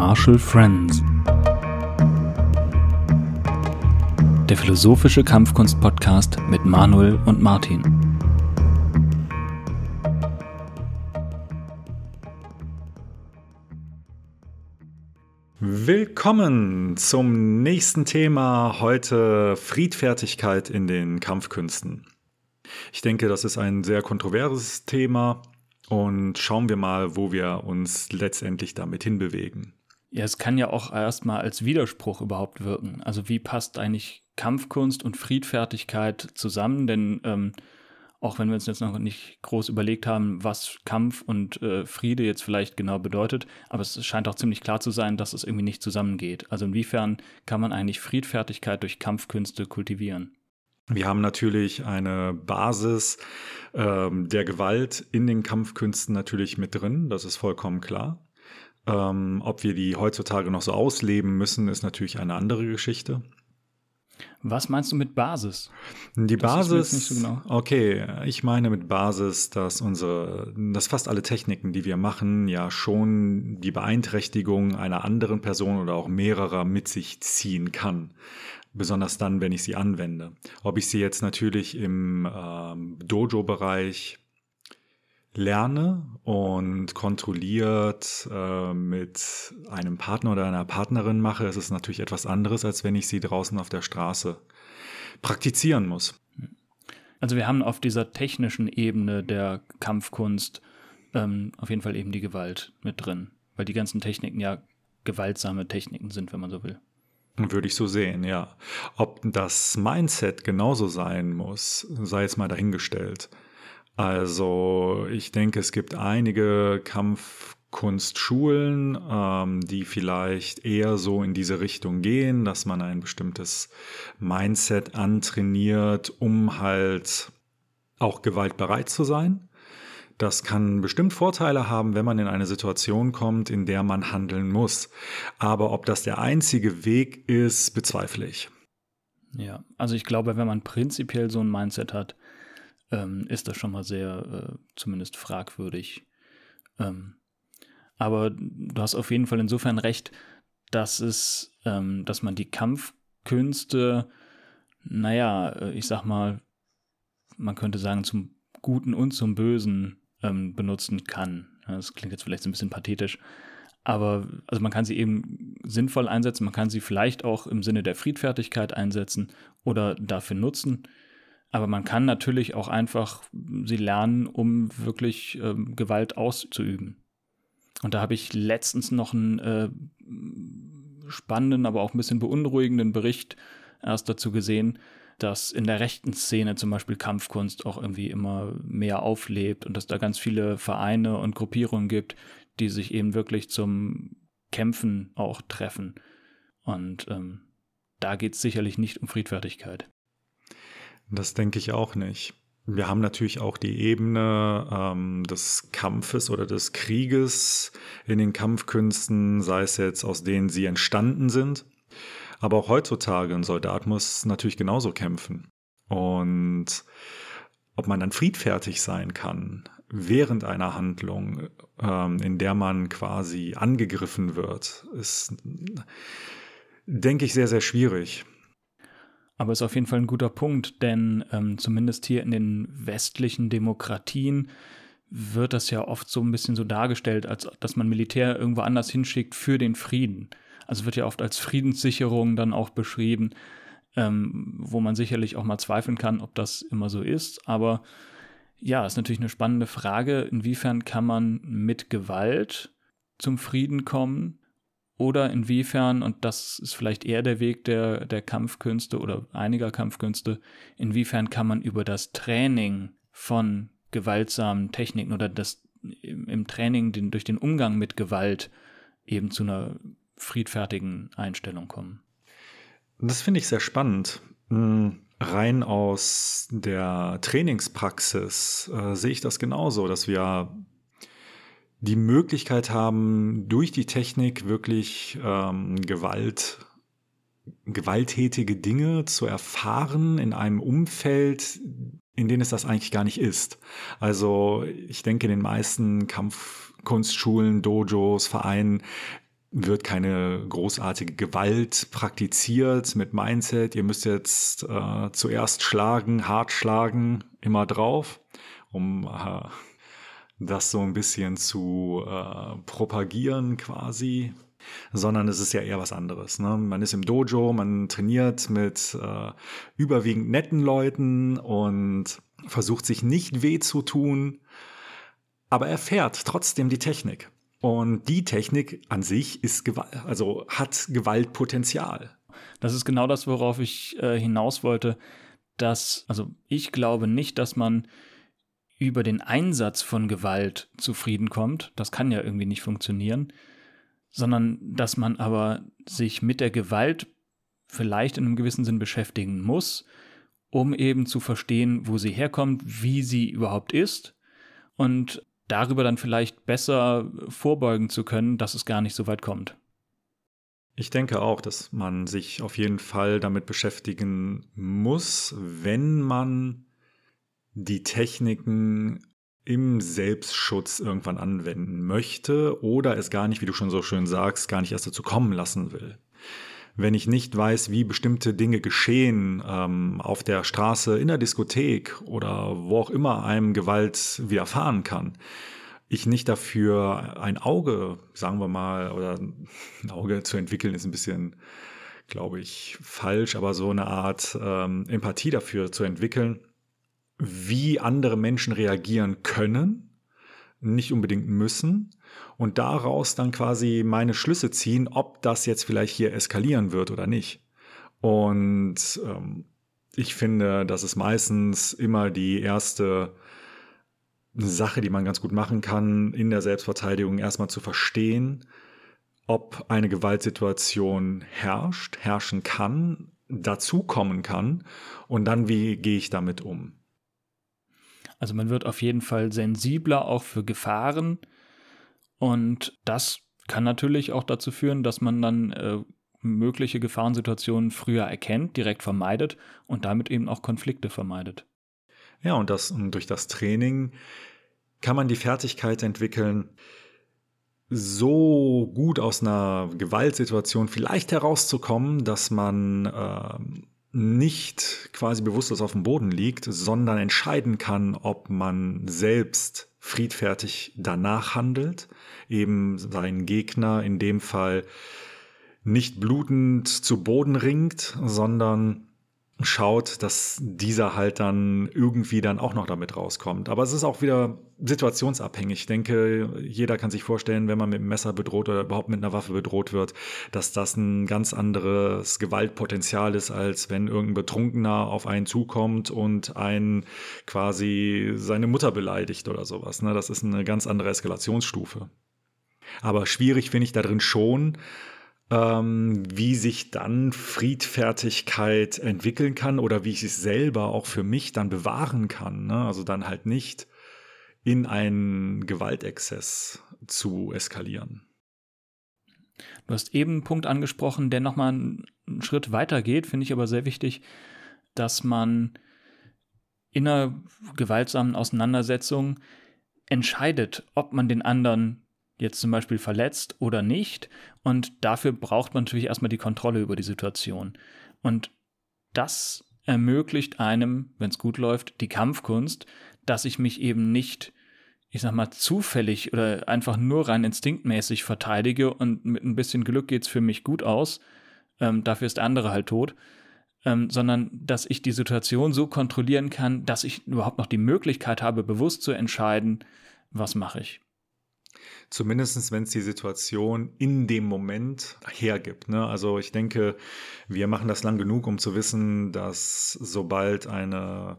Marshall Friends. Der philosophische Kampfkunst-Podcast mit Manuel und Martin. Willkommen zum nächsten Thema heute Friedfertigkeit in den Kampfkünsten. Ich denke, das ist ein sehr kontroverses Thema und schauen wir mal, wo wir uns letztendlich damit hinbewegen. Ja, es kann ja auch erstmal als Widerspruch überhaupt wirken. Also wie passt eigentlich Kampfkunst und Friedfertigkeit zusammen? Denn ähm, auch wenn wir uns jetzt noch nicht groß überlegt haben, was Kampf und äh, Friede jetzt vielleicht genau bedeutet, aber es scheint auch ziemlich klar zu sein, dass es irgendwie nicht zusammengeht. Also inwiefern kann man eigentlich Friedfertigkeit durch Kampfkünste kultivieren? Wir haben natürlich eine Basis ähm, der Gewalt in den Kampfkünsten natürlich mit drin, das ist vollkommen klar. Ähm, ob wir die heutzutage noch so ausleben müssen, ist natürlich eine andere Geschichte. Was meinst du mit Basis? Die das Basis, nicht so genau. okay, ich meine mit Basis, dass unsere, dass fast alle Techniken, die wir machen, ja schon die Beeinträchtigung einer anderen Person oder auch mehrerer mit sich ziehen kann besonders dann, wenn ich sie anwende. Ob ich sie jetzt natürlich im ähm, Dojo-Bereich lerne und kontrolliert äh, mit einem Partner oder einer Partnerin mache, ist es natürlich etwas anderes, als wenn ich sie draußen auf der Straße praktizieren muss. Also wir haben auf dieser technischen Ebene der Kampfkunst ähm, auf jeden Fall eben die Gewalt mit drin, weil die ganzen Techniken ja gewaltsame Techniken sind, wenn man so will. Würde ich so sehen, ja. Ob das Mindset genauso sein muss, sei jetzt mal dahingestellt. Also ich denke, es gibt einige Kampfkunstschulen, ähm, die vielleicht eher so in diese Richtung gehen, dass man ein bestimmtes Mindset antrainiert, um halt auch gewaltbereit zu sein. Das kann bestimmt Vorteile haben, wenn man in eine Situation kommt, in der man handeln muss. Aber ob das der einzige Weg ist, bezweifle ich. Ja, also ich glaube, wenn man prinzipiell so ein Mindset hat, ähm, ist das schon mal sehr äh, zumindest fragwürdig. Ähm, aber du hast auf jeden Fall insofern recht, dass es, ähm, dass man die Kampfkünste, naja, äh, ich sag mal, man könnte sagen, zum Guten und zum Bösen ähm, benutzen kann. Das klingt jetzt vielleicht ein bisschen pathetisch, aber also man kann sie eben sinnvoll einsetzen, man kann sie vielleicht auch im Sinne der Friedfertigkeit einsetzen oder dafür nutzen. Aber man kann natürlich auch einfach sie lernen, um wirklich ähm, Gewalt auszuüben. Und da habe ich letztens noch einen äh, spannenden, aber auch ein bisschen beunruhigenden Bericht erst dazu gesehen, dass in der rechten Szene zum Beispiel Kampfkunst auch irgendwie immer mehr auflebt und dass da ganz viele Vereine und Gruppierungen gibt, die sich eben wirklich zum Kämpfen auch treffen. Und ähm, da geht es sicherlich nicht um Friedfertigkeit. Das denke ich auch nicht. Wir haben natürlich auch die Ebene ähm, des Kampfes oder des Krieges in den Kampfkünsten, sei es jetzt aus denen sie entstanden sind. Aber auch heutzutage ein Soldat muss natürlich genauso kämpfen. Und ob man dann friedfertig sein kann während einer Handlung, ähm, in der man quasi angegriffen wird, ist, denke ich, sehr, sehr schwierig. Aber ist auf jeden Fall ein guter Punkt, denn ähm, zumindest hier in den westlichen Demokratien wird das ja oft so ein bisschen so dargestellt, als dass man Militär irgendwo anders hinschickt für den Frieden. Also wird ja oft als Friedenssicherung dann auch beschrieben, ähm, wo man sicherlich auch mal zweifeln kann, ob das immer so ist. Aber ja, ist natürlich eine spannende Frage, inwiefern kann man mit Gewalt zum Frieden kommen oder inwiefern, und das ist vielleicht eher der Weg der, der Kampfkünste oder einiger Kampfkünste, inwiefern kann man über das Training von gewaltsamen Techniken oder das im, Training den, durch den Umgang mit Gewalt eben zu einer friedfertigen Einstellung kommen. Das finde ich sehr spannend. Hm, rein aus der Trainingspraxis äh, sehe ich das genauso, dass wir die Möglichkeit haben, durch die Technik wirklich ähm, Gewalt, gewalttätige Dinge zu erfahren in einem Umfeld, in dem es das eigentlich gar nicht ist. Also ich denke, in den meisten Kampfkunstschulen, Dojos, Vereinen wird keine großartige Gewalt praktiziert mit Mindset. Ihr müsst jetzt äh, zuerst schlagen, hart schlagen, immer drauf, um äh, das so ein bisschen zu äh, propagieren quasi. Sondern es ist ja eher was anderes. Ne? Man ist im Dojo, man trainiert mit äh, überwiegend netten Leuten und versucht sich nicht weh zu tun, aber er fährt trotzdem die Technik. Und die Technik an sich ist Gewalt, also hat Gewaltpotenzial. Das ist genau das, worauf ich äh, hinaus wollte. Dass, also ich glaube nicht, dass man über den Einsatz von Gewalt zufrieden kommt. Das kann ja irgendwie nicht funktionieren. Sondern dass man aber sich mit der Gewalt vielleicht in einem gewissen Sinn beschäftigen muss, um eben zu verstehen, wo sie herkommt, wie sie überhaupt ist und darüber dann vielleicht besser vorbeugen zu können, dass es gar nicht so weit kommt. Ich denke auch, dass man sich auf jeden Fall damit beschäftigen muss, wenn man die Techniken im Selbstschutz irgendwann anwenden möchte oder es gar nicht, wie du schon so schön sagst, gar nicht erst dazu kommen lassen will. Wenn ich nicht weiß, wie bestimmte Dinge geschehen ähm, auf der Straße, in der Diskothek oder wo auch immer einem Gewalt widerfahren kann, ich nicht dafür ein Auge, sagen wir mal, oder ein Auge zu entwickeln, ist ein bisschen, glaube ich, falsch, aber so eine Art ähm, Empathie dafür zu entwickeln, wie andere Menschen reagieren können, nicht unbedingt müssen, und daraus dann quasi meine Schlüsse ziehen, ob das jetzt vielleicht hier eskalieren wird oder nicht. Und ähm, ich finde, das ist meistens immer die erste Sache, die man ganz gut machen kann, in der Selbstverteidigung erstmal zu verstehen, ob eine Gewaltsituation herrscht, herrschen kann, dazukommen kann und dann, wie gehe ich damit um. Also man wird auf jeden Fall sensibler auch für Gefahren, und das kann natürlich auch dazu führen, dass man dann äh, mögliche Gefahrensituationen früher erkennt, direkt vermeidet und damit eben auch Konflikte vermeidet. Ja, und, das, und durch das Training kann man die Fertigkeit entwickeln, so gut aus einer Gewaltsituation vielleicht herauszukommen, dass man äh, nicht quasi bewusstlos auf dem Boden liegt, sondern entscheiden kann, ob man selbst friedfertig danach handelt, eben seinen Gegner in dem Fall nicht blutend zu Boden ringt, sondern schaut, dass dieser halt dann irgendwie dann auch noch damit rauskommt. Aber es ist auch wieder situationsabhängig. Ich denke, jeder kann sich vorstellen, wenn man mit einem Messer bedroht oder überhaupt mit einer Waffe bedroht wird, dass das ein ganz anderes Gewaltpotenzial ist, als wenn irgendein Betrunkener auf einen zukommt und einen quasi seine Mutter beleidigt oder sowas. Ne? Das ist eine ganz andere Eskalationsstufe. Aber schwierig finde ich darin schon, ähm, wie sich dann Friedfertigkeit entwickeln kann oder wie ich es selber auch für mich dann bewahren kann. Ne? Also dann halt nicht in einen Gewaltexzess zu eskalieren. Du hast eben einen Punkt angesprochen, der nochmal einen Schritt weiter geht, finde ich aber sehr wichtig, dass man in einer gewaltsamen Auseinandersetzung entscheidet, ob man den anderen jetzt zum Beispiel verletzt oder nicht. Und dafür braucht man natürlich erstmal die Kontrolle über die Situation. Und das ermöglicht einem, wenn es gut läuft, die Kampfkunst, dass ich mich eben nicht, ich sag mal, zufällig oder einfach nur rein instinktmäßig verteidige und mit ein bisschen Glück geht es für mich gut aus. Ähm, dafür ist der andere halt tot. Ähm, sondern dass ich die Situation so kontrollieren kann, dass ich überhaupt noch die Möglichkeit habe, bewusst zu entscheiden, was mache ich. Zumindest wenn es die Situation in dem Moment hergibt. Ne? Also ich denke, wir machen das lang genug, um zu wissen, dass sobald eine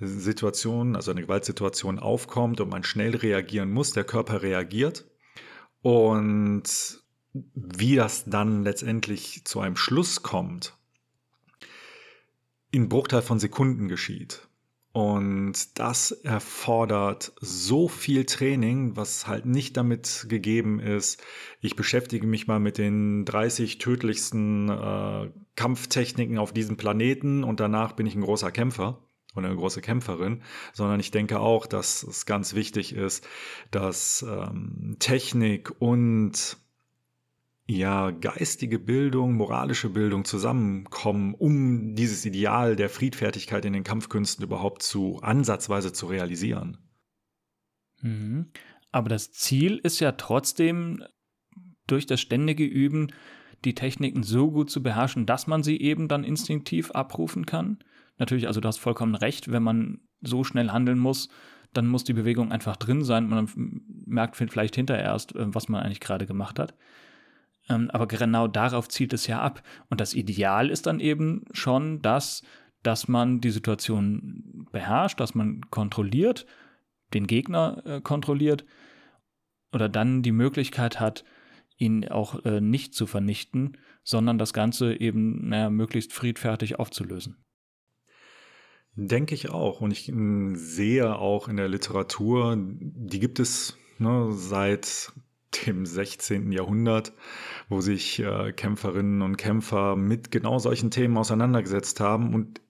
Situation, also eine Gewaltsituation aufkommt und man schnell reagieren muss, der Körper reagiert. Und wie das dann letztendlich zu einem Schluss kommt, in Bruchteil von Sekunden geschieht. Und das erfordert so viel Training, was halt nicht damit gegeben ist, ich beschäftige mich mal mit den 30 tödlichsten äh, Kampftechniken auf diesem Planeten und danach bin ich ein großer Kämpfer oder eine große Kämpferin, sondern ich denke auch, dass es ganz wichtig ist, dass ähm, Technik und ja geistige Bildung, moralische Bildung zusammenkommen, um dieses Ideal der Friedfertigkeit in den Kampfkünsten überhaupt zu ansatzweise zu realisieren. Mhm. Aber das Ziel ist ja trotzdem durch das ständige Üben die Techniken so gut zu beherrschen, dass man sie eben dann instinktiv abrufen kann. Natürlich, also du hast vollkommen recht, wenn man so schnell handeln muss, dann muss die Bewegung einfach drin sein. Man merkt vielleicht hinterher erst, äh, was man eigentlich gerade gemacht hat. Ähm, aber genau darauf zielt es ja ab. Und das Ideal ist dann eben schon das, dass man die Situation beherrscht, dass man kontrolliert, den Gegner äh, kontrolliert oder dann die Möglichkeit hat, ihn auch äh, nicht zu vernichten, sondern das Ganze eben naja, möglichst friedfertig aufzulösen. Denke ich auch. Und ich hm, sehe auch in der Literatur, die gibt es ne, seit dem 16. Jahrhundert, wo sich äh, Kämpferinnen und Kämpfer mit genau solchen Themen auseinandergesetzt haben und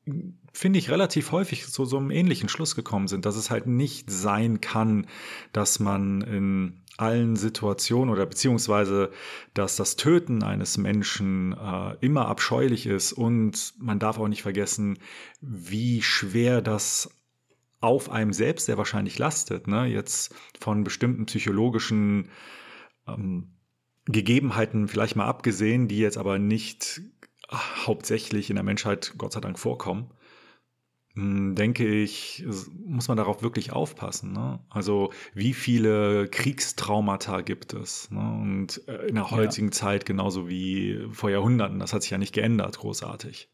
finde ich relativ häufig zu so einem ähnlichen Schluss gekommen sind, dass es halt nicht sein kann, dass man in allen Situationen oder beziehungsweise, dass das Töten eines Menschen äh, immer abscheulich ist und man darf auch nicht vergessen, wie schwer das auf einem selbst sehr wahrscheinlich lastet. Ne? Jetzt von bestimmten psychologischen ähm, Gegebenheiten vielleicht mal abgesehen, die jetzt aber nicht hauptsächlich in der Menschheit Gott sei Dank vorkommen. Hm, denke ich, muss man darauf wirklich aufpassen. Ne? Also wie viele Kriegstraumata gibt es? Ne? Und äh, in der heutigen ja. Zeit genauso wie vor Jahrhunderten. Das hat sich ja nicht geändert, großartig.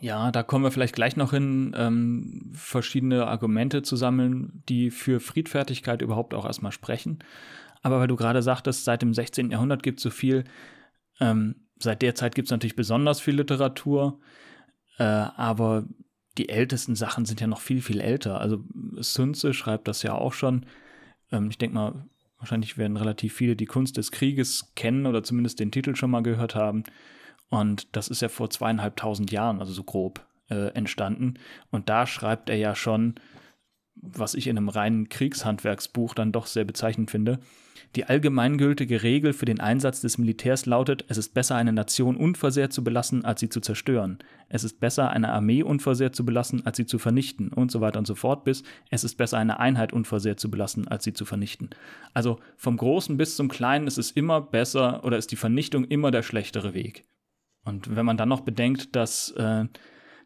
Ja, da kommen wir vielleicht gleich noch hin, ähm, verschiedene Argumente zu sammeln, die für Friedfertigkeit überhaupt auch erstmal sprechen. Aber weil du gerade sagtest, seit dem 16. Jahrhundert gibt es so viel, ähm, seit der Zeit gibt es natürlich besonders viel Literatur, äh, aber die ältesten Sachen sind ja noch viel, viel älter. Also Sun schreibt das ja auch schon. Ähm, ich denke mal, wahrscheinlich werden relativ viele die Kunst des Krieges kennen oder zumindest den Titel schon mal gehört haben. Und das ist ja vor zweieinhalbtausend Jahren, also so grob, äh, entstanden. Und da schreibt er ja schon, was ich in einem reinen Kriegshandwerksbuch dann doch sehr bezeichnend finde, die allgemeingültige Regel für den Einsatz des Militärs lautet, es ist besser, eine Nation unversehrt zu belassen, als sie zu zerstören. Es ist besser, eine Armee unversehrt zu belassen, als sie zu vernichten und so weiter und so fort bis es ist besser, eine Einheit unversehrt zu belassen, als sie zu vernichten. Also vom Großen bis zum Kleinen ist es immer besser oder ist die Vernichtung immer der schlechtere Weg. Und wenn man dann noch bedenkt, dass äh,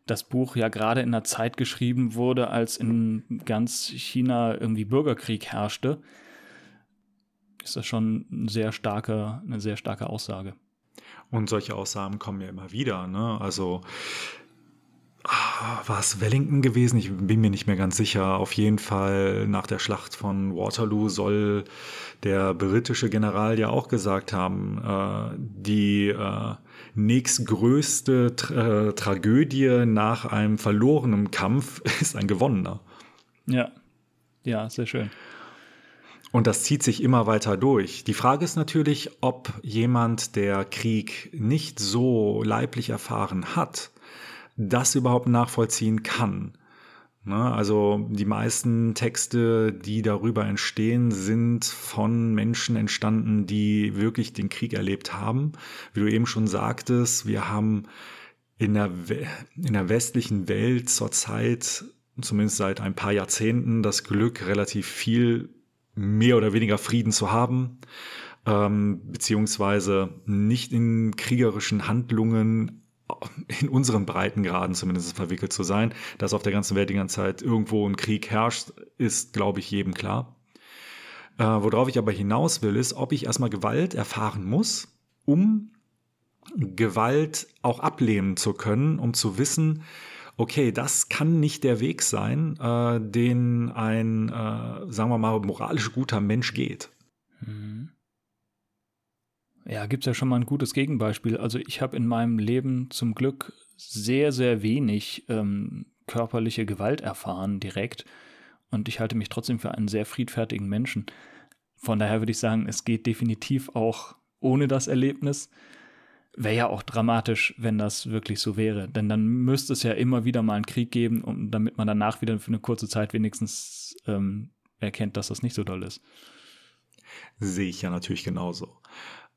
das Buch ja gerade in einer Zeit geschrieben wurde, als in ganz China irgendwie Bürgerkrieg herrschte, ist das schon eine sehr starke, eine sehr starke Aussage. Und solche Aussagen kommen ja immer wieder. Ne? Also ah, war es Wellington gewesen? Ich bin mir nicht mehr ganz sicher. Auf jeden Fall nach der Schlacht von Waterloo soll der britische General ja auch gesagt haben, äh, die äh, nächstgrößte Tra äh, Tragödie nach einem verlorenen Kampf ist ein gewonnener. Ja, ja, sehr schön. Und das zieht sich immer weiter durch. Die Frage ist natürlich, ob jemand, der Krieg nicht so leiblich erfahren hat, das überhaupt nachvollziehen kann. Ne? Also die meisten Texte, die darüber entstehen, sind von Menschen entstanden, die wirklich den Krieg erlebt haben. Wie du eben schon sagtest, wir haben in der, in der westlichen Welt zurzeit, zumindest seit ein paar Jahrzehnten, das Glück, relativ viel mehr oder weniger Frieden zu haben, ähm, beziehungsweise nicht in kriegerischen Handlungen in unseren Breitengraden zumindest verwickelt zu sein. Dass auf der ganzen Welt die ganze Zeit irgendwo ein Krieg herrscht, ist, glaube ich, jedem klar. Äh, worauf ich aber hinaus will, ist, ob ich erstmal Gewalt erfahren muss, um Gewalt auch ablehnen zu können, um zu wissen, okay, das kann nicht der Weg sein, äh, den ein, äh, sagen wir mal, moralisch guter Mensch geht. Mhm. Ja, gibt es ja schon mal ein gutes Gegenbeispiel. Also ich habe in meinem Leben zum Glück sehr, sehr wenig ähm, körperliche Gewalt erfahren direkt. Und ich halte mich trotzdem für einen sehr friedfertigen Menschen. Von daher würde ich sagen, es geht definitiv auch ohne das Erlebnis. Wäre ja auch dramatisch, wenn das wirklich so wäre. Denn dann müsste es ja immer wieder mal einen Krieg geben, um, damit man danach wieder für eine kurze Zeit wenigstens ähm, erkennt, dass das nicht so doll ist. Sehe ich ja natürlich genauso.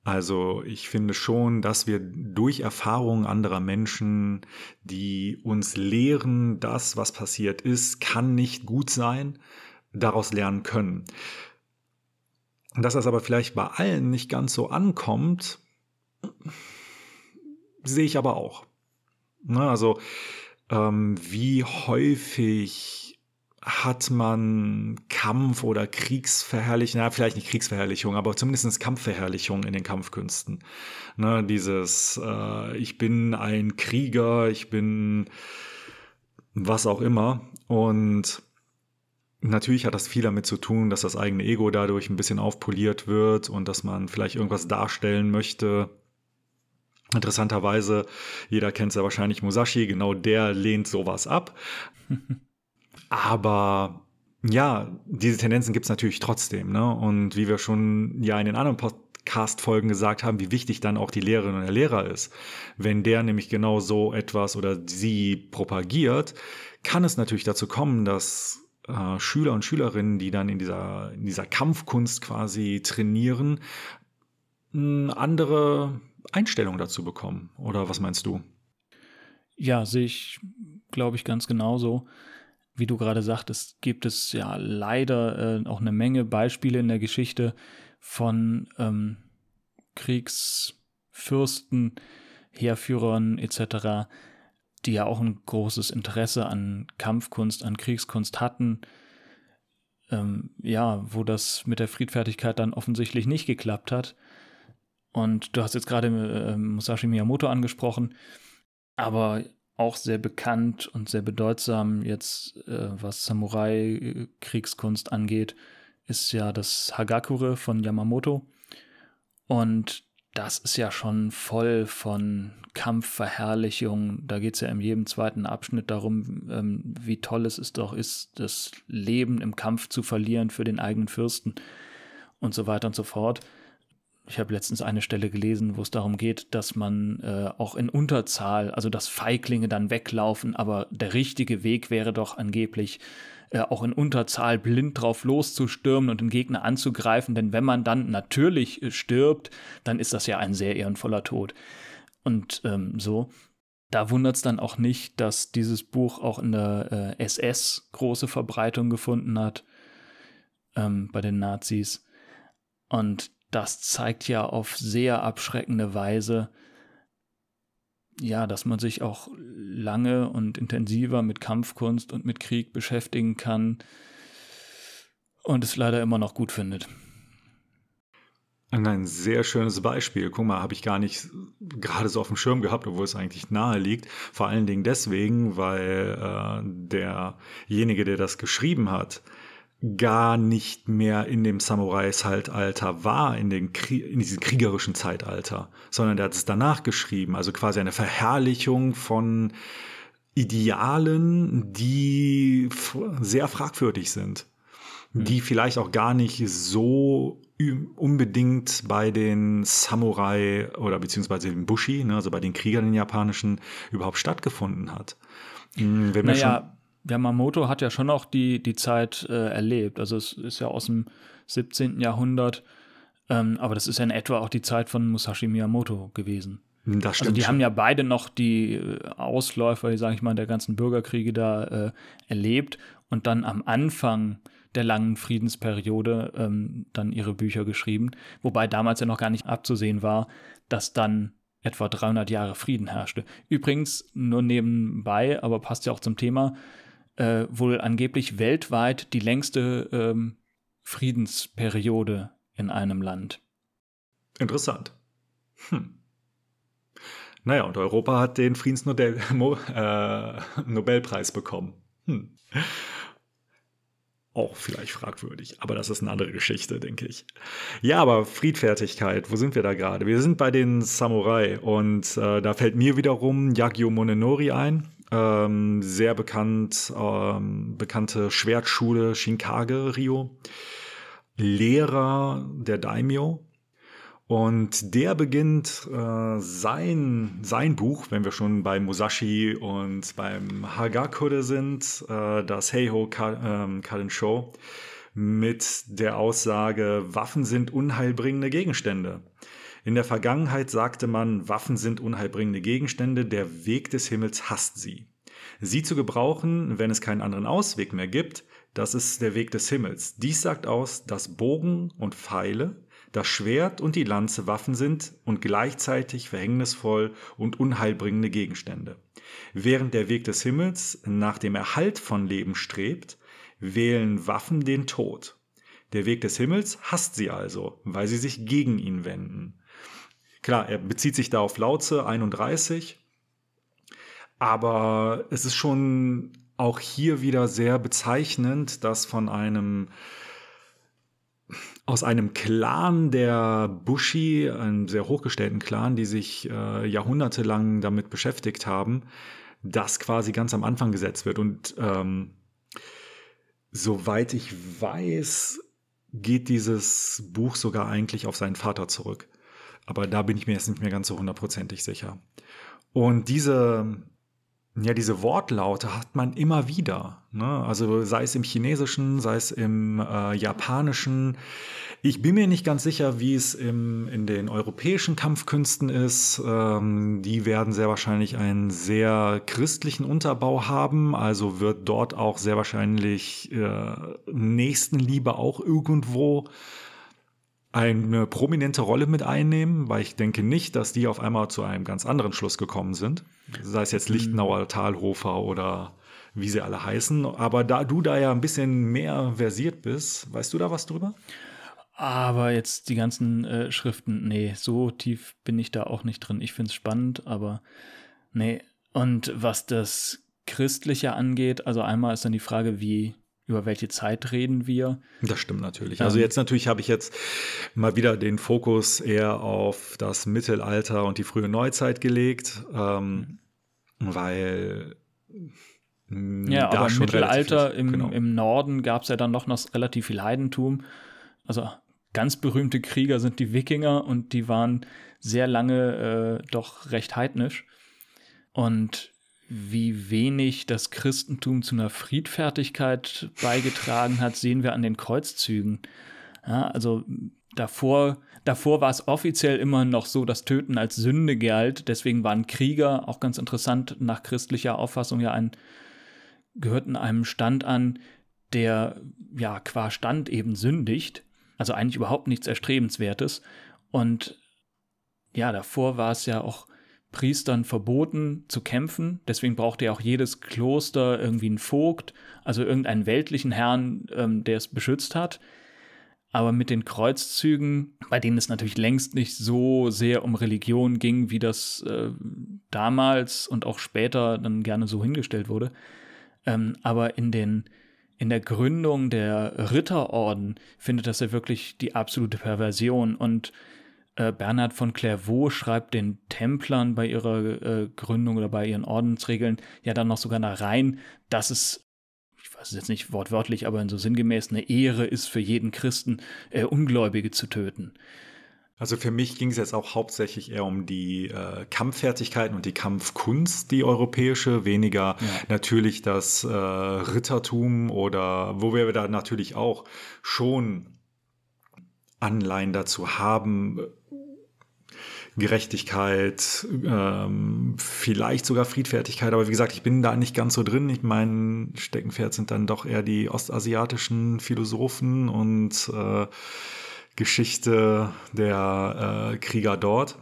Also ich finde schon, dass wir durch Erfahrungen anderer Menschen, die uns lehren, das, was passiert ist, kann nicht gut sein, daraus lernen können. Dass das aber vielleicht bei allen nicht ganz so ankommt, sehe ich aber auch. Ne, also ähm, wie häufig hat man Kampf- oder Kriegsverherrlichung, na, vielleicht nicht Kriegsverherrlichung, aber zumindest Kampfverherrlichung in den Kampfkünsten. Ne, dieses, äh, ich bin ein Krieger, ich bin was auch immer. Und natürlich hat das viel damit zu tun, dass das eigene Ego dadurch ein bisschen aufpoliert wird und dass man vielleicht irgendwas darstellen möchte. Interessanterweise, jeder kennt ja wahrscheinlich Musashi, genau der lehnt sowas ab. Aber ja, diese Tendenzen gibt es natürlich trotzdem. Ne? Und wie wir schon ja in den anderen Podcast-Folgen gesagt haben, wie wichtig dann auch die Lehrerin und der Lehrer ist. Wenn der nämlich genau so etwas oder sie propagiert, kann es natürlich dazu kommen, dass äh, Schüler und Schülerinnen, die dann in dieser, in dieser Kampfkunst quasi trainieren, andere Einstellung dazu bekommen. Oder was meinst du? Ja, sehe ich, glaube ich, ganz genauso wie du gerade sagtest, gibt es ja leider äh, auch eine Menge Beispiele in der Geschichte von ähm, Kriegsfürsten, Heerführern etc., die ja auch ein großes Interesse an Kampfkunst, an Kriegskunst hatten. Ähm, ja, wo das mit der Friedfertigkeit dann offensichtlich nicht geklappt hat. Und du hast jetzt gerade äh, Musashi Miyamoto angesprochen, aber auch sehr bekannt und sehr bedeutsam jetzt, äh, was Samurai-Kriegskunst angeht, ist ja das Hagakure von Yamamoto. Und das ist ja schon voll von Kampfverherrlichung. Da geht es ja in jedem zweiten Abschnitt darum, ähm, wie toll es ist doch ist, das Leben im Kampf zu verlieren für den eigenen Fürsten und so weiter und so fort ich habe letztens eine Stelle gelesen, wo es darum geht, dass man äh, auch in Unterzahl, also dass Feiglinge dann weglaufen, aber der richtige Weg wäre doch angeblich äh, auch in Unterzahl blind drauf loszustürmen und den Gegner anzugreifen, denn wenn man dann natürlich äh, stirbt, dann ist das ja ein sehr ehrenvoller Tod. Und ähm, so, da wundert es dann auch nicht, dass dieses Buch auch in der äh, SS große Verbreitung gefunden hat ähm, bei den Nazis. Und das zeigt ja auf sehr abschreckende Weise, ja, dass man sich auch lange und intensiver mit Kampfkunst und mit Krieg beschäftigen kann und es leider immer noch gut findet. Ein sehr schönes Beispiel. Guck mal, habe ich gar nicht gerade so auf dem Schirm gehabt, obwohl es eigentlich nahe liegt. Vor allen Dingen deswegen, weil äh, derjenige, der das geschrieben hat, gar nicht mehr in dem Samurai-Zeitalter war, in, den in diesem kriegerischen Zeitalter, sondern der hat es danach geschrieben, also quasi eine Verherrlichung von Idealen, die sehr fragwürdig sind, mhm. die vielleicht auch gar nicht so unbedingt bei den Samurai oder beziehungsweise den Bushi, ne, also bei den Kriegern den japanischen, überhaupt stattgefunden hat. Hm, wenn naja, Yamamoto hat ja schon auch die, die Zeit äh, erlebt. Also es ist ja aus dem 17. Jahrhundert, ähm, aber das ist ja in etwa auch die Zeit von Musashi Miyamoto gewesen. Das also stimmt. Also die schon. haben ja beide noch die äh, Ausläufer, sage ich mal, der ganzen Bürgerkriege da äh, erlebt und dann am Anfang der langen Friedensperiode ähm, dann ihre Bücher geschrieben, wobei damals ja noch gar nicht abzusehen war, dass dann etwa 300 Jahre Frieden herrschte. Übrigens, nur nebenbei, aber passt ja auch zum Thema, äh, wohl angeblich weltweit die längste ähm, Friedensperiode in einem Land. Interessant. Hm. Naja, und Europa hat den Friedensnobelpreis äh, bekommen. Hm. Auch vielleicht fragwürdig, aber das ist eine andere Geschichte, denke ich. Ja, aber Friedfertigkeit, wo sind wir da gerade? Wir sind bei den Samurai und äh, da fällt mir wiederum Yagyo Monenori ein ähm, sehr bekannt, ähm, bekannte Schwertschule Shinkage Rio, Lehrer der Daimyo. Und der beginnt äh, sein, sein Buch, wenn wir schon bei Musashi und beim Hagakure sind, äh, das Heiho Ka ähm, Show, mit der Aussage, Waffen sind unheilbringende Gegenstände. In der Vergangenheit sagte man, Waffen sind unheilbringende Gegenstände, der Weg des Himmels hasst sie. Sie zu gebrauchen, wenn es keinen anderen Ausweg mehr gibt, das ist der Weg des Himmels. Dies sagt aus, dass Bogen und Pfeile, das Schwert und die Lanze Waffen sind und gleichzeitig verhängnisvoll und unheilbringende Gegenstände. Während der Weg des Himmels nach dem Erhalt von Leben strebt, wählen Waffen den Tod. Der Weg des Himmels hasst sie also, weil sie sich gegen ihn wenden. Klar, er bezieht sich da auf Lauze 31, aber es ist schon auch hier wieder sehr bezeichnend, dass von einem aus einem Clan der Bushi, einem sehr hochgestellten Clan, die sich äh, jahrhundertelang damit beschäftigt haben, das quasi ganz am Anfang gesetzt wird. Und ähm, soweit ich weiß, geht dieses Buch sogar eigentlich auf seinen Vater zurück. Aber da bin ich mir jetzt nicht mehr ganz so hundertprozentig sicher. Und diese ja, diese Wortlaute hat man immer wieder. Ne? Also sei es im Chinesischen, sei es im äh, Japanischen. Ich bin mir nicht ganz sicher, wie es im, in den europäischen Kampfkünsten ist. Ähm, die werden sehr wahrscheinlich einen sehr christlichen Unterbau haben. Also wird dort auch sehr wahrscheinlich äh, Nächstenliebe auch irgendwo eine prominente Rolle mit einnehmen, weil ich denke nicht, dass die auf einmal zu einem ganz anderen Schluss gekommen sind. Sei es jetzt Lichtenauer, Talhofer oder wie sie alle heißen. Aber da du da ja ein bisschen mehr versiert bist, weißt du da was drüber? Aber jetzt die ganzen äh, Schriften, nee, so tief bin ich da auch nicht drin. Ich finde es spannend, aber nee. Und was das Christliche angeht, also einmal ist dann die Frage, wie über welche Zeit reden wir? Das stimmt natürlich. Also jetzt natürlich habe ich jetzt mal wieder den Fokus eher auf das Mittelalter und die frühe Neuzeit gelegt, ähm, weil mm, ja, aber im Mittelalter im, genau. im Norden gab es ja dann noch, noch relativ viel Heidentum. Also ganz berühmte Krieger sind die Wikinger und die waren sehr lange äh, doch recht heidnisch. Und wie wenig das Christentum zu einer Friedfertigkeit beigetragen hat, sehen wir an den Kreuzzügen. Ja, also davor, davor war es offiziell immer noch so, dass Töten als Sünde galt. Deswegen waren Krieger, auch ganz interessant, nach christlicher Auffassung ja ein, gehörten einem Stand an, der ja qua Stand eben sündigt. Also eigentlich überhaupt nichts Erstrebenswertes. Und ja, davor war es ja auch Priestern verboten zu kämpfen. Deswegen brauchte ja auch jedes Kloster irgendwie einen Vogt, also irgendeinen weltlichen Herrn, ähm, der es beschützt hat. Aber mit den Kreuzzügen, bei denen es natürlich längst nicht so sehr um Religion ging, wie das äh, damals und auch später dann gerne so hingestellt wurde, ähm, aber in den in der Gründung der Ritterorden findet das ja wirklich die absolute Perversion und äh, Bernhard von Clairvaux schreibt den Templern bei ihrer äh, Gründung oder bei ihren Ordensregeln ja dann noch sogar nach rein, dass es ich weiß es jetzt nicht wortwörtlich, aber in so sinngemäß eine Ehre ist für jeden Christen, äh, Ungläubige zu töten. Also für mich ging es jetzt auch hauptsächlich eher um die äh, Kampffertigkeiten und die Kampfkunst, die europäische, weniger ja. natürlich das äh, Rittertum oder wo wir da natürlich auch schon Anleihen dazu haben, Gerechtigkeit, ähm, vielleicht sogar Friedfertigkeit. Aber wie gesagt, ich bin da nicht ganz so drin. Ich mein Steckenpferd sind dann doch eher die ostasiatischen Philosophen und äh, Geschichte der äh, Krieger dort.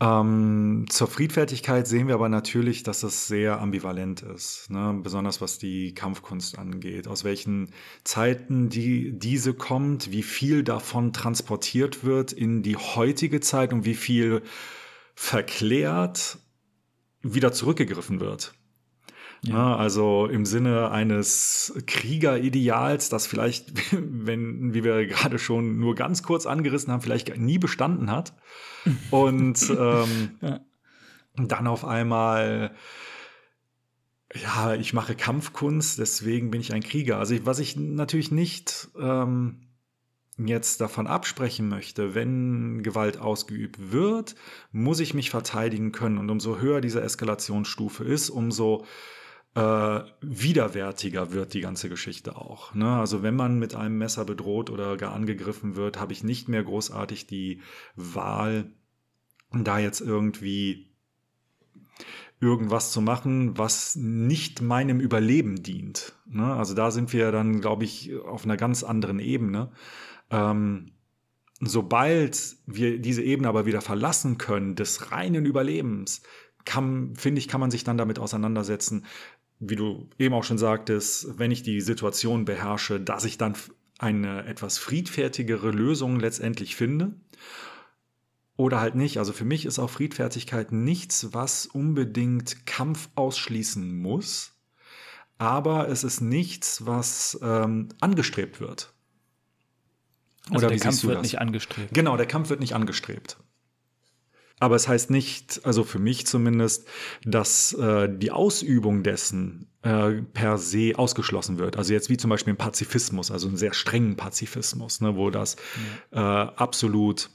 Ähm, zur Friedfertigkeit sehen wir aber natürlich, dass es sehr ambivalent ist, ne? besonders was die Kampfkunst angeht. Aus welchen Zeiten die, diese kommt, wie viel davon transportiert wird in die heutige Zeit und wie viel verklärt wieder zurückgegriffen wird. Ja. Also im Sinne eines Kriegerideals, das vielleicht, wenn, wie wir gerade schon nur ganz kurz angerissen haben, vielleicht nie bestanden hat. Und ähm, ja. dann auf einmal, ja, ich mache Kampfkunst, deswegen bin ich ein Krieger. Also ich, was ich natürlich nicht ähm, jetzt davon absprechen möchte, wenn Gewalt ausgeübt wird, muss ich mich verteidigen können. Und umso höher diese Eskalationsstufe ist, umso äh, widerwärtiger wird die ganze Geschichte auch. Ne? Also wenn man mit einem Messer bedroht oder gar angegriffen wird, habe ich nicht mehr großartig die Wahl, da jetzt irgendwie irgendwas zu machen, was nicht meinem Überleben dient. Ne? Also da sind wir dann, glaube ich, auf einer ganz anderen Ebene. Ähm, sobald wir diese Ebene aber wieder verlassen können, des reinen Überlebens, kann, finde ich, kann man sich dann damit auseinandersetzen, wie du eben auch schon sagtest, wenn ich die Situation beherrsche, dass ich dann eine etwas friedfertigere Lösung letztendlich finde. Oder halt nicht. Also für mich ist auch Friedfertigkeit nichts, was unbedingt Kampf ausschließen muss. Aber es ist nichts, was ähm, angestrebt wird. Also Oder der Kampf wird das? nicht angestrebt. Genau, der Kampf wird nicht angestrebt. Aber es heißt nicht, also für mich zumindest, dass äh, die Ausübung dessen äh, per se ausgeschlossen wird. Also jetzt wie zum Beispiel im Pazifismus, also einen sehr strengen Pazifismus, ne, wo das ja. äh, absolut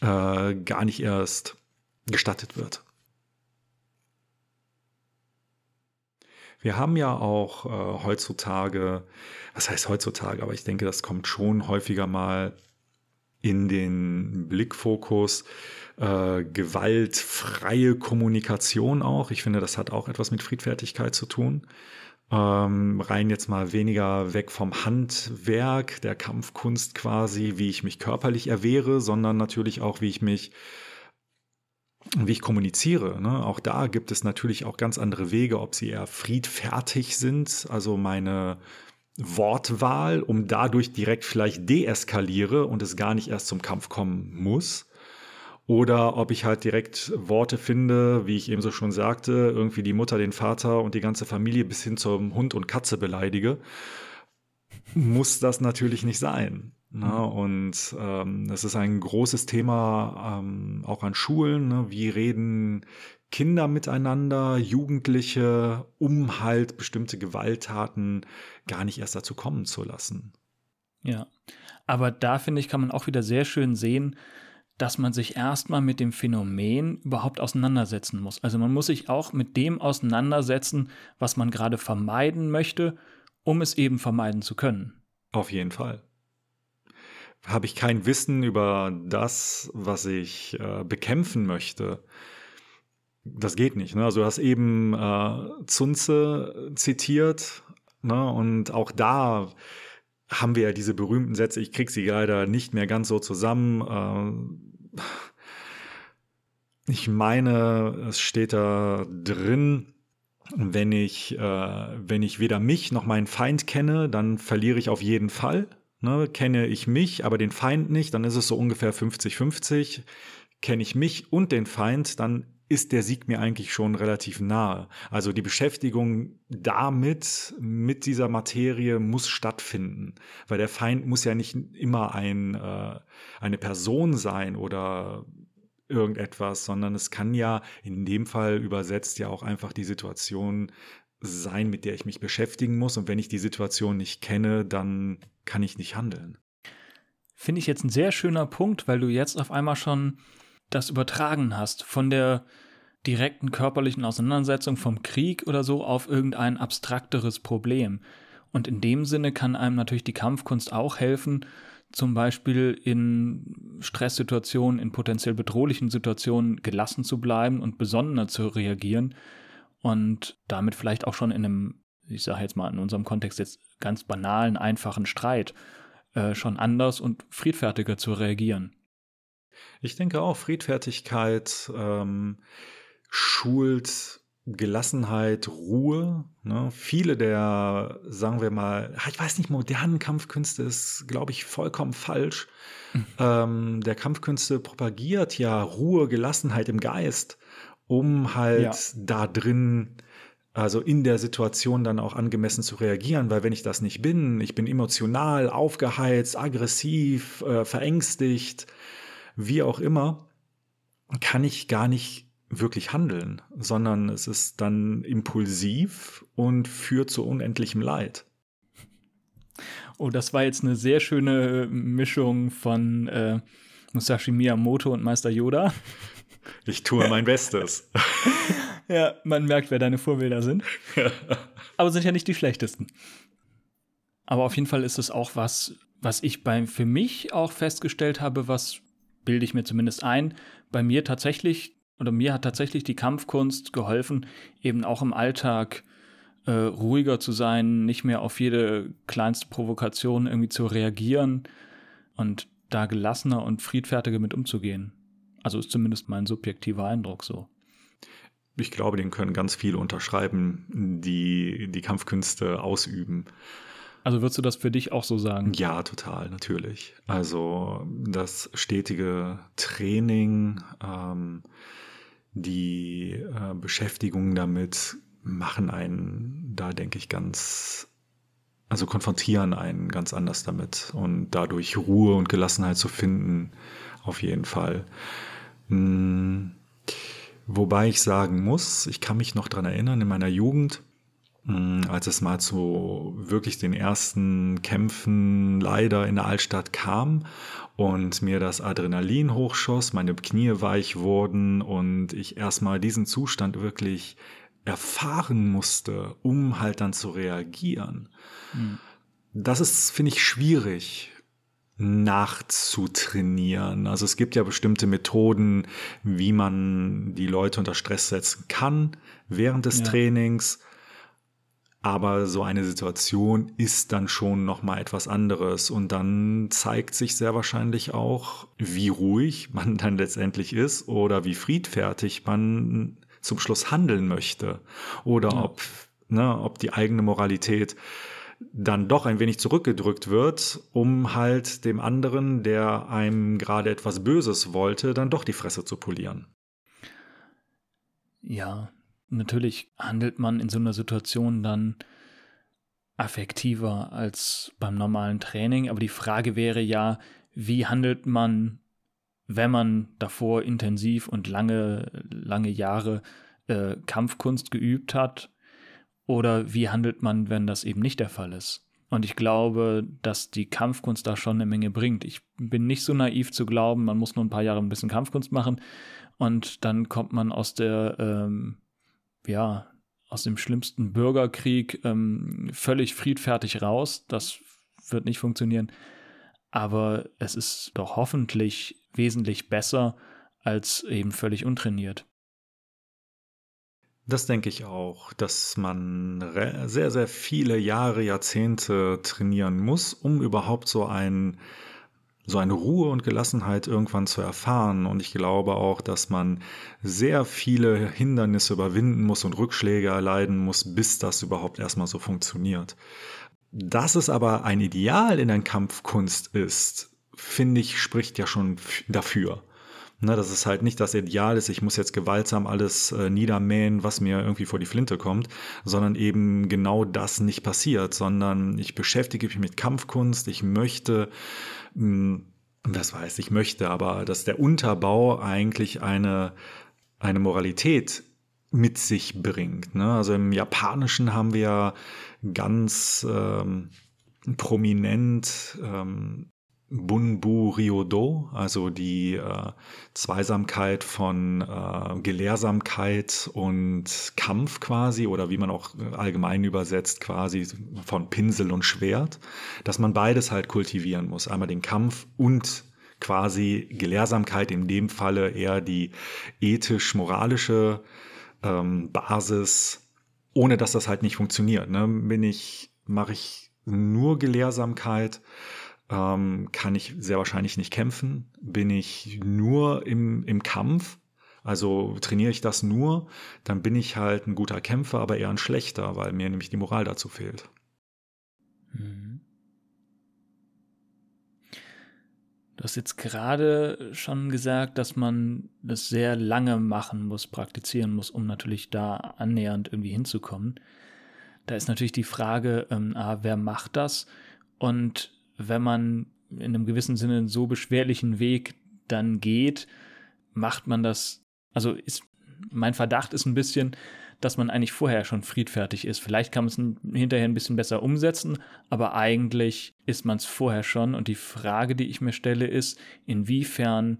äh, gar nicht erst gestattet wird. Wir haben ja auch äh, heutzutage, was heißt heutzutage, aber ich denke, das kommt schon häufiger mal in den Blickfokus, äh, gewaltfreie Kommunikation auch. Ich finde, das hat auch etwas mit Friedfertigkeit zu tun. Ähm, rein jetzt mal weniger weg vom Handwerk, der Kampfkunst quasi, wie ich mich körperlich erwehre, sondern natürlich auch, wie ich mich wie ich kommuniziere. Ne? Auch da gibt es natürlich auch ganz andere Wege, ob sie eher friedfertig sind, also meine Wortwahl, um dadurch direkt vielleicht deeskaliere und es gar nicht erst zum Kampf kommen muss. Oder ob ich halt direkt Worte finde, wie ich eben so schon sagte, irgendwie die Mutter, den Vater und die ganze Familie bis hin zum Hund und Katze beleidige, muss das natürlich nicht sein. Ne? Mhm. Und ähm, es ist ein großes Thema ähm, auch an Schulen. Ne? Wie reden Kinder miteinander, Jugendliche, um halt bestimmte Gewalttaten gar nicht erst dazu kommen zu lassen. Ja, aber da finde ich, kann man auch wieder sehr schön sehen, dass man sich erstmal mit dem Phänomen überhaupt auseinandersetzen muss. Also man muss sich auch mit dem auseinandersetzen, was man gerade vermeiden möchte, um es eben vermeiden zu können. Auf jeden Fall. Habe ich kein Wissen über das, was ich äh, bekämpfen möchte, das geht nicht. Ne? Also du hast eben äh, Zunze zitiert ne? und auch da haben wir ja diese berühmten Sätze, ich kriege sie leider nicht mehr ganz so zusammen. Ich meine, es steht da drin, wenn ich, äh, wenn ich weder mich noch meinen Feind kenne, dann verliere ich auf jeden Fall. Ne? Kenne ich mich, aber den Feind nicht, dann ist es so ungefähr 50-50. Kenne ich mich und den Feind, dann ist der Sieg mir eigentlich schon relativ nahe. Also die Beschäftigung damit, mit dieser Materie muss stattfinden, weil der Feind muss ja nicht immer ein, äh, eine Person sein oder irgendetwas, sondern es kann ja in dem Fall übersetzt ja auch einfach die Situation sein, mit der ich mich beschäftigen muss. Und wenn ich die Situation nicht kenne, dann kann ich nicht handeln. Finde ich jetzt ein sehr schöner Punkt, weil du jetzt auf einmal schon das übertragen hast von der direkten körperlichen Auseinandersetzung vom Krieg oder so auf irgendein abstrakteres Problem. Und in dem Sinne kann einem natürlich die Kampfkunst auch helfen, zum Beispiel in Stresssituationen, in potenziell bedrohlichen Situationen gelassen zu bleiben und besonnener zu reagieren und damit vielleicht auch schon in einem, ich sage jetzt mal in unserem Kontext jetzt ganz banalen, einfachen Streit äh, schon anders und friedfertiger zu reagieren. Ich denke auch, Friedfertigkeit ähm, schult Gelassenheit, Ruhe. Ne? Viele der, sagen wir mal, ich weiß nicht, modernen Kampfkünste ist, glaube ich, vollkommen falsch. Mhm. Ähm, der Kampfkünste propagiert ja Ruhe, Gelassenheit im Geist, um halt ja. da drin, also in der Situation dann auch angemessen zu reagieren, weil wenn ich das nicht bin, ich bin emotional, aufgeheizt, aggressiv, äh, verängstigt, wie auch immer, kann ich gar nicht wirklich handeln, sondern es ist dann impulsiv und führt zu unendlichem Leid. Oh, das war jetzt eine sehr schöne Mischung von äh, Musashi Miyamoto und Meister Yoda. Ich tue mein Bestes. ja, man merkt, wer deine Vorbilder sind. Aber sind ja nicht die schlechtesten. Aber auf jeden Fall ist es auch was, was ich bei, für mich auch festgestellt habe, was bilde ich mir zumindest ein, bei mir tatsächlich oder mir hat tatsächlich die Kampfkunst geholfen, eben auch im Alltag äh, ruhiger zu sein, nicht mehr auf jede kleinste Provokation irgendwie zu reagieren und da gelassener und friedfertiger mit umzugehen. Also ist zumindest mein subjektiver Eindruck so. Ich glaube, den können ganz viele unterschreiben, die die Kampfkünste ausüben. Also würdest du das für dich auch so sagen? Ja, total, natürlich. Also das stetige Training, ähm, die äh, Beschäftigung damit machen einen da, denke ich, ganz, also konfrontieren einen ganz anders damit und dadurch Ruhe und Gelassenheit zu finden, auf jeden Fall. Hm, wobei ich sagen muss, ich kann mich noch daran erinnern, in meiner Jugend, als es mal zu wirklich den ersten Kämpfen leider in der Altstadt kam und mir das Adrenalin hochschoss, meine Knie weich wurden und ich erstmal diesen Zustand wirklich erfahren musste, um halt dann zu reagieren. Mhm. Das ist, finde ich, schwierig nachzutrainieren. Also es gibt ja bestimmte Methoden, wie man die Leute unter Stress setzen kann während des ja. Trainings. Aber so eine Situation ist dann schon noch mal etwas anderes und dann zeigt sich sehr wahrscheinlich auch, wie ruhig man dann letztendlich ist oder wie friedfertig man zum Schluss handeln möchte oder ja. ob, ne, ob die eigene Moralität dann doch ein wenig zurückgedrückt wird, um halt dem anderen, der einem gerade etwas Böses wollte, dann doch die Fresse zu polieren. Ja, Natürlich handelt man in so einer Situation dann affektiver als beim normalen Training, aber die Frage wäre ja, wie handelt man, wenn man davor intensiv und lange, lange Jahre äh, Kampfkunst geübt hat, oder wie handelt man, wenn das eben nicht der Fall ist? Und ich glaube, dass die Kampfkunst da schon eine Menge bringt. Ich bin nicht so naiv zu glauben, man muss nur ein paar Jahre ein bisschen Kampfkunst machen und dann kommt man aus der ähm, ja, aus dem schlimmsten Bürgerkrieg ähm, völlig friedfertig raus. Das wird nicht funktionieren. Aber es ist doch hoffentlich wesentlich besser als eben völlig untrainiert. Das denke ich auch, dass man sehr, sehr viele Jahre, Jahrzehnte trainieren muss, um überhaupt so ein so eine Ruhe und Gelassenheit irgendwann zu erfahren. Und ich glaube auch, dass man sehr viele Hindernisse überwinden muss und Rückschläge erleiden muss, bis das überhaupt erstmal so funktioniert. Dass es aber ein Ideal in der Kampfkunst ist, finde ich, spricht ja schon dafür. Ne, dass es halt nicht das Ideal ist, ich muss jetzt gewaltsam alles äh, niedermähen, was mir irgendwie vor die Flinte kommt, sondern eben genau das nicht passiert, sondern ich beschäftige mich mit Kampfkunst, ich möchte hm, das weiß ich möchte, aber dass der Unterbau eigentlich eine, eine Moralität mit sich bringt. Ne? Also im Japanischen haben wir ganz ähm, prominent ähm, Bunbu Ryodo, also die äh, Zweisamkeit von äh, Gelehrsamkeit und Kampf quasi oder wie man auch allgemein übersetzt quasi von Pinsel und Schwert, dass man beides halt kultivieren muss. Einmal den Kampf und quasi Gelehrsamkeit, in dem Falle eher die ethisch-moralische ähm, Basis, ohne dass das halt nicht funktioniert. Ne? Bin ich, mache ich nur Gelehrsamkeit, ähm, kann ich sehr wahrscheinlich nicht kämpfen. Bin ich nur im, im Kampf, also trainiere ich das nur, dann bin ich halt ein guter Kämpfer, aber eher ein schlechter, weil mir nämlich die Moral dazu fehlt. Mhm. Du hast jetzt gerade schon gesagt, dass man das sehr lange machen muss, praktizieren muss, um natürlich da annähernd irgendwie hinzukommen. Da ist natürlich die Frage, ähm, ah, wer macht das? Und wenn man in einem gewissen Sinne einen so beschwerlichen Weg dann geht, macht man das, also ist, mein Verdacht ist ein bisschen, dass man eigentlich vorher schon friedfertig ist. Vielleicht kann man es hinterher ein bisschen besser umsetzen, aber eigentlich ist man es vorher schon. Und die Frage, die ich mir stelle, ist, inwiefern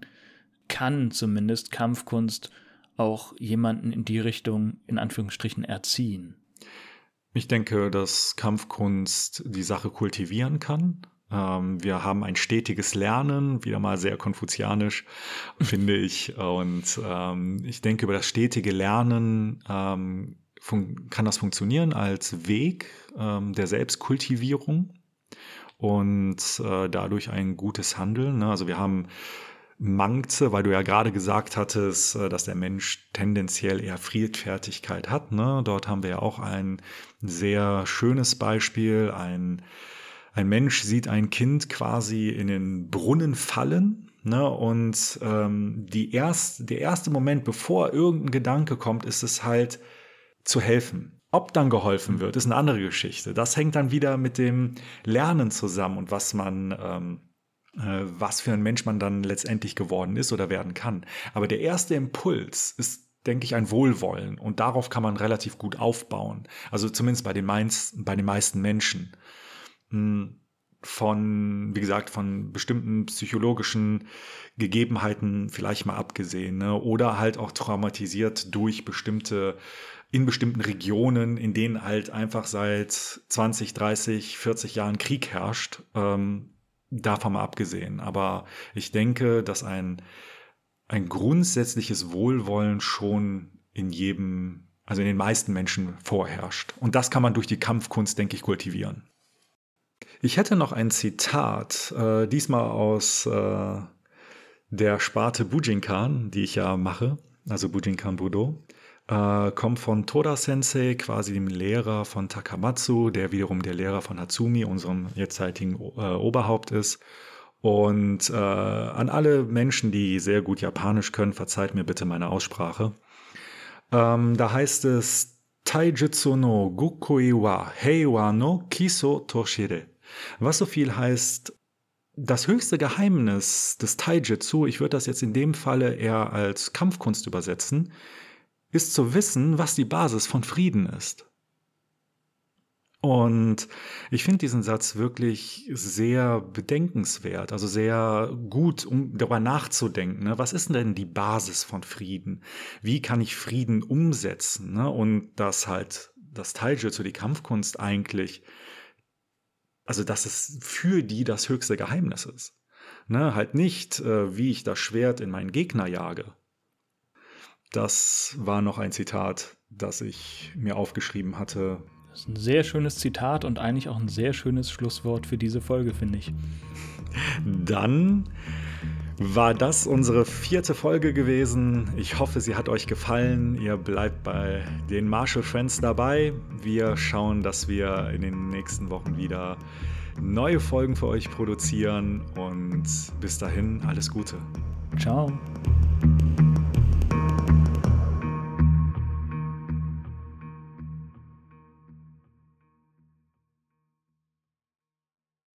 kann zumindest Kampfkunst auch jemanden in die Richtung in Anführungsstrichen erziehen? Ich denke, dass Kampfkunst die Sache kultivieren kann. Ähm, wir haben ein stetiges Lernen, wieder mal sehr konfuzianisch, finde ich. Und ähm, ich denke, über das stetige Lernen ähm, kann das funktionieren als Weg ähm, der Selbstkultivierung und äh, dadurch ein gutes Handeln. Ne? Also wir haben Mangze, weil du ja gerade gesagt hattest, äh, dass der Mensch tendenziell eher Friedfertigkeit hat. Ne? Dort haben wir ja auch ein sehr schönes Beispiel. Ein, ein Mensch sieht ein Kind quasi in den Brunnen fallen. Ne? Und ähm, die erst, der erste Moment, bevor irgendein Gedanke kommt, ist es halt zu helfen. Ob dann geholfen wird, ist eine andere Geschichte. Das hängt dann wieder mit dem Lernen zusammen und was man ähm, äh, was für ein Mensch man dann letztendlich geworden ist oder werden kann. Aber der erste Impuls ist denke ich, ein Wohlwollen. Und darauf kann man relativ gut aufbauen. Also zumindest bei den, meisten, bei den meisten Menschen. Von, wie gesagt, von bestimmten psychologischen Gegebenheiten vielleicht mal abgesehen. Ne? Oder halt auch traumatisiert durch bestimmte, in bestimmten Regionen, in denen halt einfach seit 20, 30, 40 Jahren Krieg herrscht. Ähm, davon mal abgesehen. Aber ich denke, dass ein, ein grundsätzliches Wohlwollen schon in jedem, also in den meisten Menschen vorherrscht. Und das kann man durch die Kampfkunst, denke ich, kultivieren. Ich hätte noch ein Zitat, äh, diesmal aus äh, der Sparte Bujinkan, die ich ja mache, also Bujinkan Budo äh, kommt von Toda Sensei, quasi dem Lehrer von Takamatsu, der wiederum der Lehrer von Hatsumi, unserem jetzigen äh, Oberhaupt ist. Und äh, an alle Menschen, die sehr gut Japanisch können, verzeiht mir bitte meine Aussprache. Ähm, da heißt es Taijutsu no Gukui wa Heiwa no Kiso Toshire. Was so viel heißt, das höchste Geheimnis des Taijutsu, ich würde das jetzt in dem Falle eher als Kampfkunst übersetzen, ist zu wissen, was die Basis von Frieden ist. Und ich finde diesen Satz wirklich sehr bedenkenswert, also sehr gut, um darüber nachzudenken. Ne? Was ist denn die Basis von Frieden? Wie kann ich Frieden umsetzen? Ne? Und dass halt das Taijutsu, die Kampfkunst eigentlich, also dass es für die das höchste Geheimnis ist. Ne? Halt nicht, äh, wie ich das Schwert in meinen Gegner jage, das war noch ein Zitat, das ich mir aufgeschrieben hatte. Das ist ein sehr schönes Zitat und eigentlich auch ein sehr schönes Schlusswort für diese Folge, finde ich. Dann war das unsere vierte Folge gewesen. Ich hoffe, sie hat euch gefallen. Ihr bleibt bei den Marshall Friends dabei. Wir schauen, dass wir in den nächsten Wochen wieder neue Folgen für euch produzieren. Und bis dahin alles Gute. Ciao.